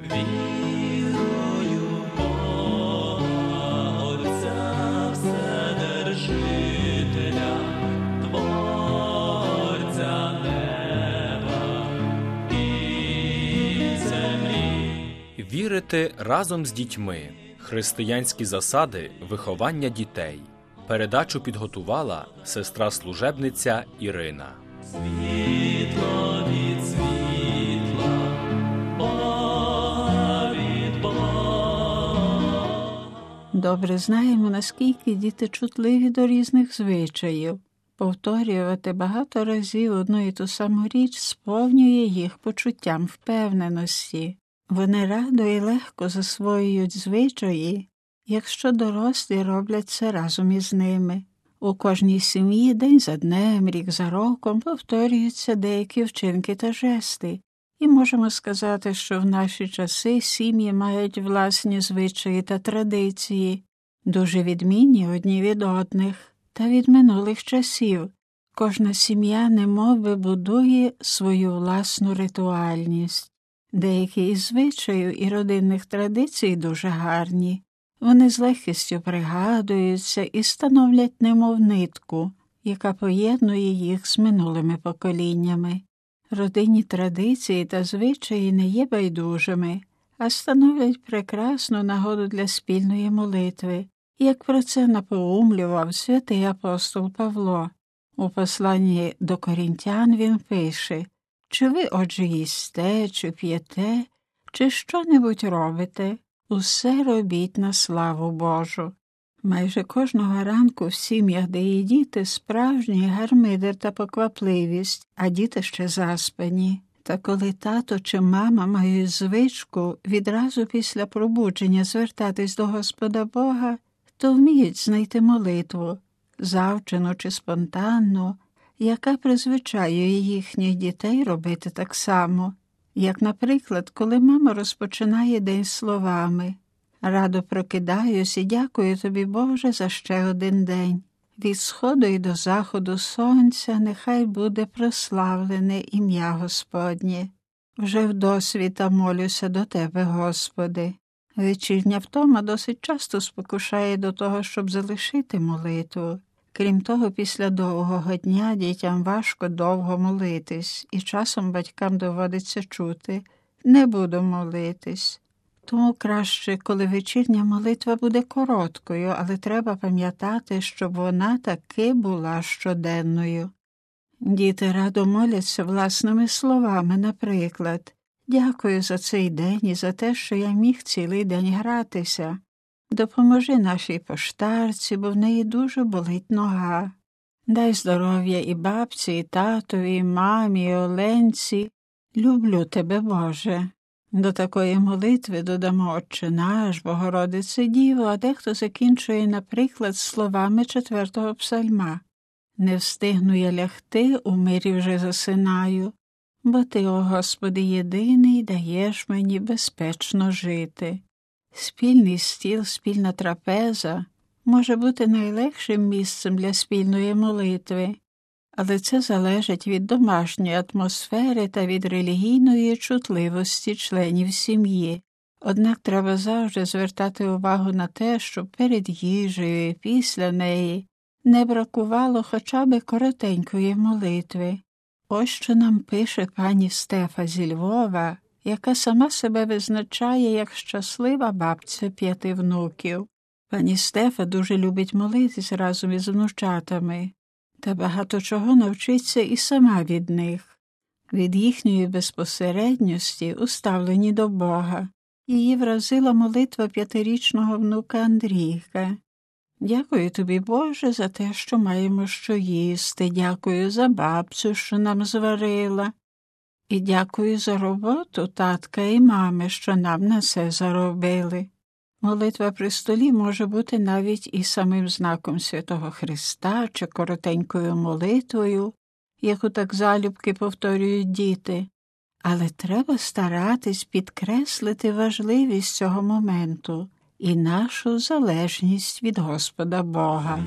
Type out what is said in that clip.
Вірую Бога, Отця Вседержителя, Творця неба і землі. Вірити разом з дітьми. Християнські засади виховання дітей. Передачу підготувала сестра служебниця Ірина. Світло Добре знаємо, наскільки діти чутливі до різних звичаїв. Повторювати багато разів одну і ту саму річ сповнює їх почуттям впевненості. Вони радо і легко засвоюють звичаї, якщо дорослі роблять це разом із ними. У кожній сім'ї день за днем, рік за роком повторюються деякі вчинки та жести, і можемо сказати, що в наші часи сім'ї мають власні звичаї та традиції, дуже відмінні одні від одних та від минулих часів. Кожна сім'я немовби будує свою власну ритуальність. Деякі із звичаїв і родинних традицій дуже гарні. Вони з легкістю пригадуються і становлять немов нитку, яка поєднує їх з минулими поколіннями. Родинні традиції та звичаї не є байдужими, а становлять прекрасну нагоду для спільної молитви, як про це напоумлював святий апостол Павло. У посланні до корінтян він пише чи ви, отже, їсте, чи п'єте, чи що-небудь робите, усе робіть на славу Божу. Майже кожного ранку в сім'ях, де є діти, справжній гармидер та поквапливість, а діти ще заспані. Та коли тато чи мама мають звичку відразу після пробудження звертатись до Господа Бога, то вміють знайти молитву, завчену чи спонтанну, яка призвичаює їхніх дітей робити так само, як, наприклад, коли мама розпочинає день словами Радо прокидаюсь і дякую тобі, Боже, за ще один день. Від сходу і до заходу сонця нехай буде прославлене ім'я Господнє. Вже вдосвіта молюся до Тебе, Господи. Вечірня втома досить часто спокушає до того, щоб залишити молитву. Крім того, після довгого дня дітям важко довго молитись, і часом батькам доводиться чути не буду молитись. Тому краще, коли вечірня молитва буде короткою, але треба пам'ятати, щоб вона таки була щоденною. Діти радо моляться власними словами, наприклад, дякую за цей день і за те, що я міг цілий день гратися. Допоможи нашій поштарці, бо в неї дуже болить нога. Дай здоров'я і бабці, і татові, і мамі, і Оленці. Люблю тебе, Боже. До такої молитви додамо Отче наш, Богородице Діво, а дехто закінчує, наприклад, словами четвертого псальма Не встигну я лягти, у мирі вже засинаю, бо ти, о Господи, єдиний даєш мені безпечно жити. Спільний стіл, спільна трапеза може бути найлегшим місцем для спільної молитви, але це залежить від домашньої атмосфери та від релігійної чутливості членів сім'ї. Однак треба завжди звертати увагу на те, щоб перед їжею і після неї не бракувало хоча б коротенької молитви. Ось що нам пише пані Стефа зі Львова, яка сама себе визначає як щаслива бабця п'яти внуків. Пані Стефа дуже любить молитись разом із внучатами, та багато чого навчиться і сама від них, від їхньої безпосередньості, уставлені до Бога. Її вразила молитва п'ятирічного внука Андрійка. Дякую тобі, Боже, за те, що маємо що їсти, дякую за бабцю, що нам зварила, і дякую за роботу татка і мами, що нам на це заробили. Молитва при столі може бути навіть і самим знаком святого Христа чи коротенькою молитвою, яку так залюбки повторюють діти, але треба старатись підкреслити важливість цього моменту і нашу залежність від Господа Бога.